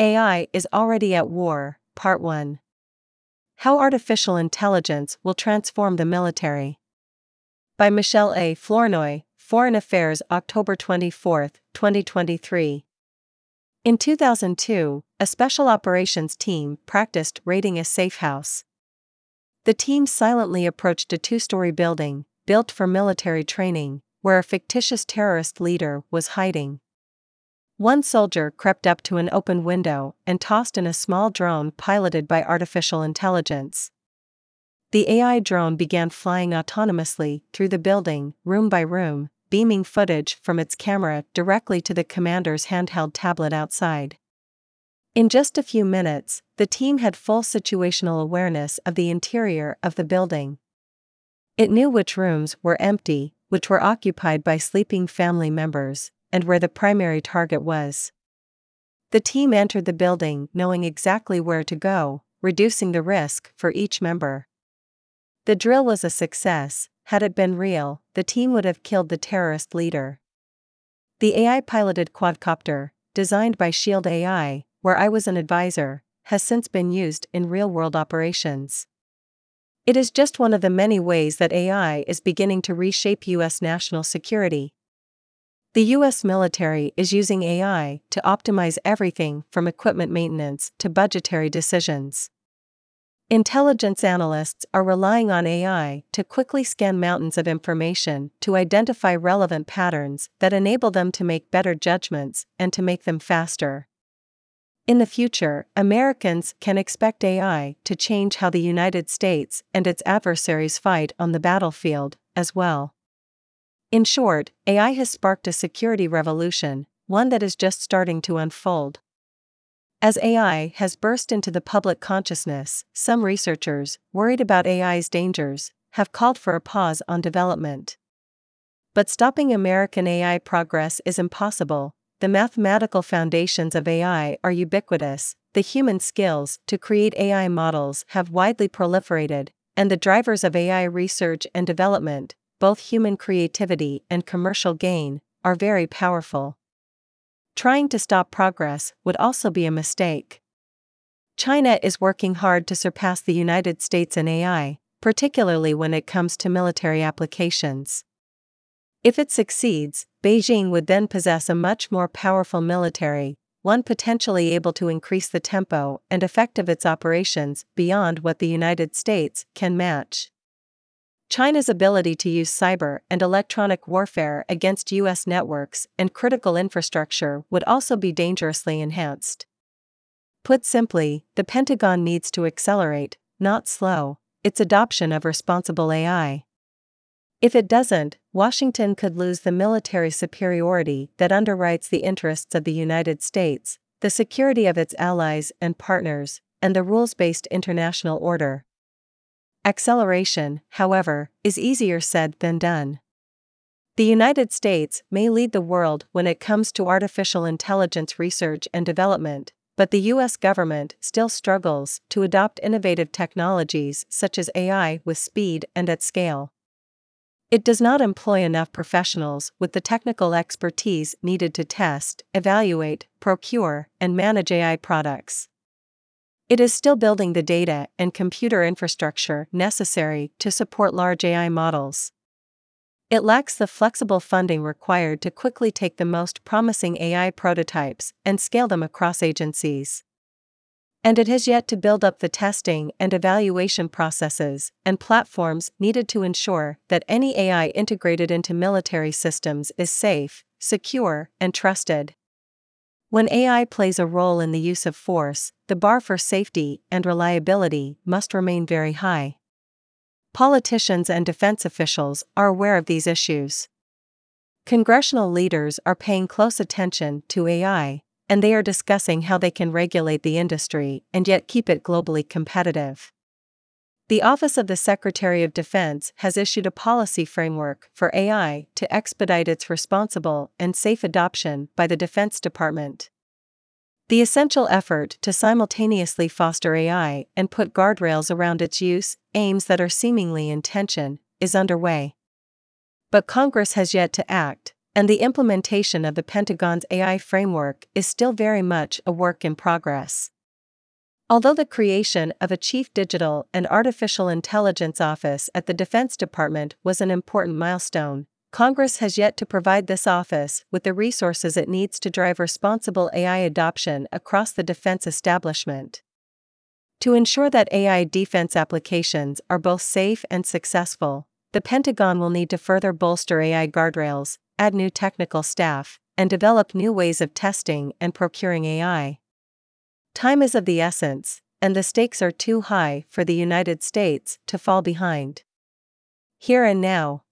AI is already at war, Part 1. How Artificial Intelligence Will Transform the Military. By Michèle A. Flournoy, Foreign Affairs, October 24, 2023. In 2002, a special operations team practiced raiding a safe house. The team silently approached a two story building, built for military training, where a fictitious terrorist leader was hiding. One soldier crept up to an open window and tossed in a small drone piloted by artificial intelligence. The AI drone began flying autonomously through the building, room by room, beaming footage from its camera directly to the commander's handheld tablet outside. In just a few minutes, the team had full situational awareness of the interior of the building. It knew which rooms were empty, which were occupied by sleeping family members, and where the primary target was. The team entered the building knowing exactly where to go, reducing the risk for each member. The drill was a success, had it been real, the team would have killed the terrorist leader. The AI piloted quadcopter, designed by Shield AI, where I was an advisor, has since been used in real world operations. It is just one of the many ways that AI is beginning to reshape U.S. national security. The U.S. military is using AI to optimize everything from equipment maintenance to budgetary decisions. Intelligence analysts are relying on AI to quickly scan mountains of information to identify relevant patterns that enable them to make better judgments and to make them faster. In the future, Americans can expect AI to change how the United States and its adversaries fight on the battlefield, as well. In short, AI has sparked a security revolution, one that is just starting to unfold. As AI has burst into the public consciousness, some researchers, worried about AI's dangers, have called for a pause on development. But stopping American AI progress is impossible. The mathematical foundations of AI are ubiquitous, the human skills to create AI models have widely proliferated, and the drivers of AI research and development, both human creativity and commercial gain, are very powerful. Trying to stop progress would also be a mistake. China is working hard to surpass the United States in AI, particularly when it comes to military applications. If it succeeds, Beijing would then possess a much more powerful military, one potentially able to increase the tempo and effect of its operations beyond what the United States can match. China's ability to use cyber and electronic warfare against U.S. networks and critical infrastructure would also be dangerously enhanced. Put simply, the Pentagon needs to accelerate, not slow, its adoption of responsible AI. If it doesn't, Washington could lose the military superiority that underwrites the interests of the United States, the security of its allies and partners, and the rules based international order. Acceleration, however, is easier said than done. The United States may lead the world when it comes to artificial intelligence research and development, but the US government still struggles to adopt innovative technologies such as AI with speed and at scale. It does not employ enough professionals with the technical expertise needed to test, evaluate, procure, and manage AI products. It is still building the data and computer infrastructure necessary to support large AI models. It lacks the flexible funding required to quickly take the most promising AI prototypes and scale them across agencies. And it has yet to build up the testing and evaluation processes and platforms needed to ensure that any AI integrated into military systems is safe, secure, and trusted. When AI plays a role in the use of force, the bar for safety and reliability must remain very high. Politicians and defense officials are aware of these issues. Congressional leaders are paying close attention to AI, and they are discussing how they can regulate the industry and yet keep it globally competitive. The Office of the Secretary of Defense has issued a policy framework for AI to expedite its responsible and safe adoption by the Defense Department. The essential effort to simultaneously foster AI and put guardrails around its use, aims that are seemingly in tension, is underway. But Congress has yet to act, and the implementation of the Pentagon's AI framework is still very much a work in progress. Although the creation of a Chief Digital and Artificial Intelligence Office at the Defense Department was an important milestone, Congress has yet to provide this office with the resources it needs to drive responsible AI adoption across the defense establishment. To ensure that AI defense applications are both safe and successful, the Pentagon will need to further bolster AI guardrails, add new technical staff, and develop new ways of testing and procuring AI. Time is of the essence, and the stakes are too high for the United States to fall behind. Here and now.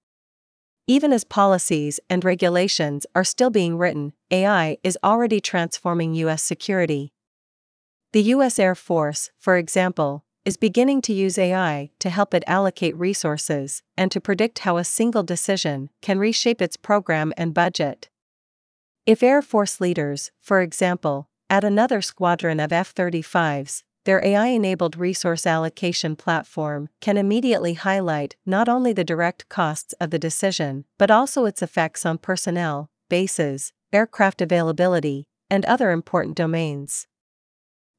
Even as policies and regulations are still being written, AI is already transforming U.S. security. The U.S. Air Force, for example, is beginning to use AI to help it allocate resources and to predict how a single decision can reshape its program and budget. If Air Force leaders, for example, add another squadron of F 35s, their AI enabled resource allocation platform can immediately highlight not only the direct costs of the decision, but also its effects on personnel, bases, aircraft availability, and other important domains.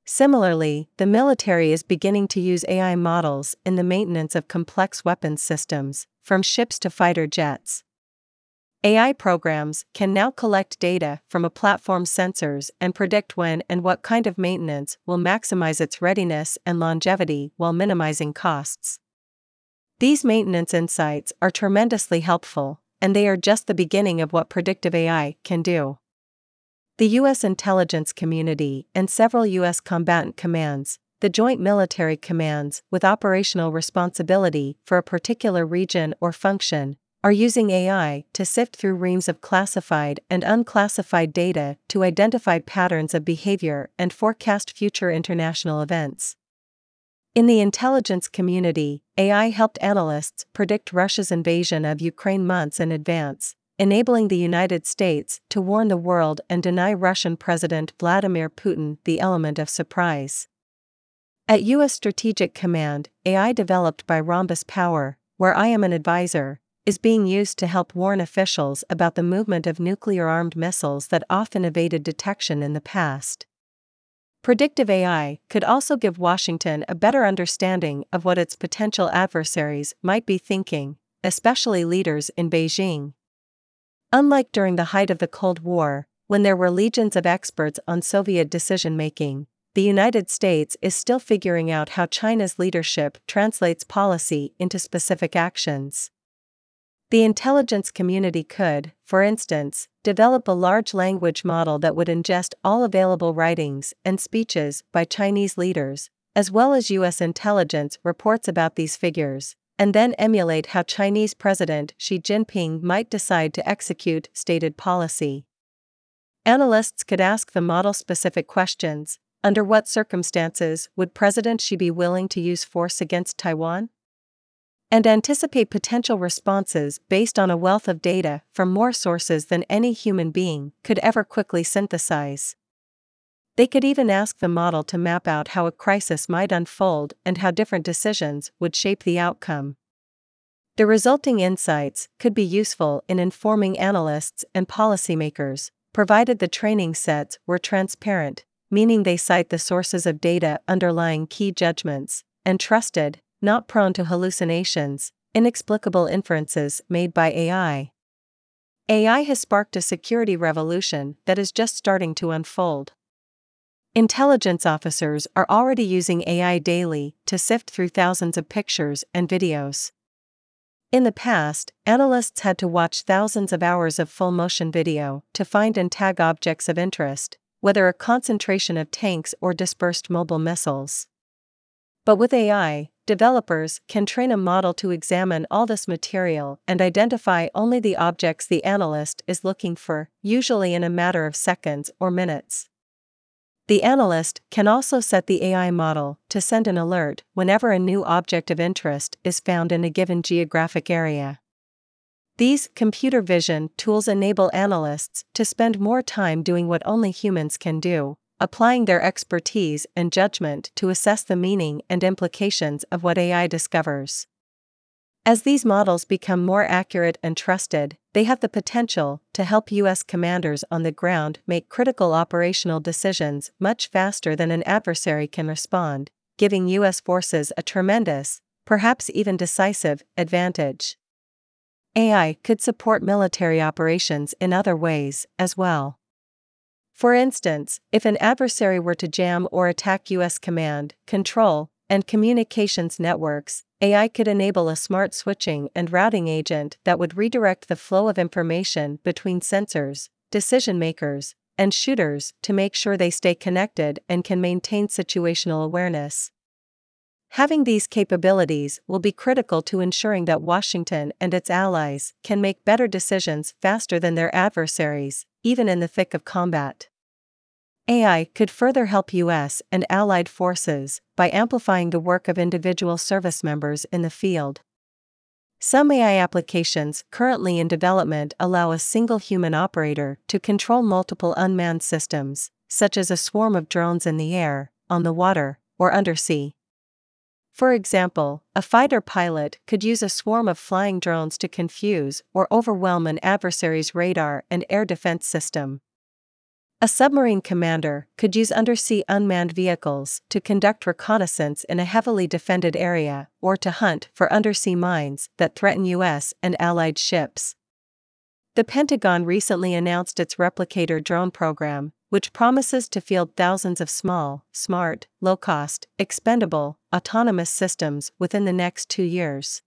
Similarly, the military is beginning to use AI models in the maintenance of complex weapons systems, from ships to fighter jets. AI programs can now collect data from a platform's sensors and predict when and what kind of maintenance will maximize its readiness and longevity while minimizing costs. These maintenance insights are tremendously helpful, and they are just the beginning of what predictive AI can do. The U.S. intelligence community and several U.S. combatant commands, the Joint Military Commands with operational responsibility for a particular region or function, are using AI to sift through reams of classified and unclassified data to identify patterns of behavior and forecast future international events. In the intelligence community, AI helped analysts predict Russia's invasion of Ukraine months in advance, enabling the United States to warn the world and deny Russian President Vladimir Putin the element of surprise. At U.S. Strategic Command, AI developed by Rhombus Power, where I am an advisor, is being used to help warn officials about the movement of nuclear armed missiles that often evaded detection in the past. Predictive AI could also give Washington a better understanding of what its potential adversaries might be thinking, especially leaders in Beijing. Unlike during the height of the Cold War, when there were legions of experts on Soviet decision making, the United States is still figuring out how China's leadership translates policy into specific actions. The intelligence community could, for instance, develop a large language model that would ingest all available writings and speeches by Chinese leaders, as well as U.S. intelligence reports about these figures, and then emulate how Chinese President Xi Jinping might decide to execute stated policy. Analysts could ask the model specific questions Under what circumstances would President Xi be willing to use force against Taiwan? And anticipate potential responses based on a wealth of data from more sources than any human being could ever quickly synthesize. They could even ask the model to map out how a crisis might unfold and how different decisions would shape the outcome. The resulting insights could be useful in informing analysts and policymakers, provided the training sets were transparent, meaning they cite the sources of data underlying key judgments, and trusted, not prone to hallucinations, inexplicable inferences made by AI. AI has sparked a security revolution that is just starting to unfold. Intelligence officers are already using AI daily to sift through thousands of pictures and videos. In the past, analysts had to watch thousands of hours of full motion video to find and tag objects of interest, whether a concentration of tanks or dispersed mobile missiles. But with AI, developers can train a model to examine all this material and identify only the objects the analyst is looking for, usually in a matter of seconds or minutes. The analyst can also set the AI model to send an alert whenever a new object of interest is found in a given geographic area. These computer vision tools enable analysts to spend more time doing what only humans can do, applying their expertise and judgment to assess the meaning and implications of what AI discovers. As these models become more accurate and trusted, they have the potential to help U.S. commanders on the ground make critical operational decisions much faster than an adversary can respond, giving U.S. forces a tremendous, perhaps even decisive, advantage. AI could support military operations in other ways as well. For instance, if an adversary were to jam or attack U.S. command, control, and communications networks, AI could enable a smart switching and routing agent that would redirect the flow of information between sensors, decision makers, and shooters to make sure they stay connected and can maintain situational awareness. Having these capabilities will be critical to ensuring that Washington and its allies can make better decisions faster than their adversaries, even in the thick of combat. AI could further help U.S. and allied forces by amplifying the work of individual service members in the field. Some AI applications currently in development allow a single human operator to control multiple unmanned systems, such as a swarm of drones in the air, on the water, or undersea. For example, a fighter pilot could use a swarm of flying drones to confuse or overwhelm an adversary's radar and air defense system. A submarine commander could use undersea unmanned vehicles to conduct reconnaissance in a heavily defended area or to hunt for undersea mines that threaten U.S. and allied ships. The Pentagon recently announced its Replicator drone program, which promises to field thousands of small, smart, low cost, expendable, autonomous systems within the next two years.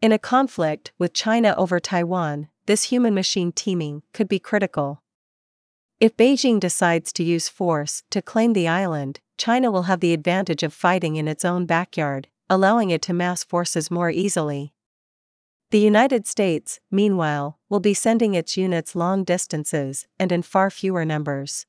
In a conflict with China over Taiwan, this human machine teaming could be critical. If Beijing decides to use force to claim the island, China will have the advantage of fighting in its own backyard, allowing it to mass forces more easily. The United States, meanwhile, will be sending its units long distances and in far fewer numbers.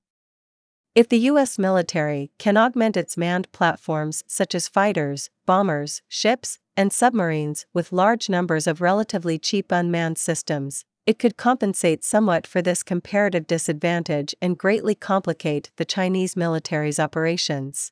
If the U.S. military can augment its manned platforms such as fighters, bombers, ships, and submarines with large numbers of relatively cheap unmanned systems, it could compensate somewhat for this comparative disadvantage and greatly complicate the Chinese military's operations.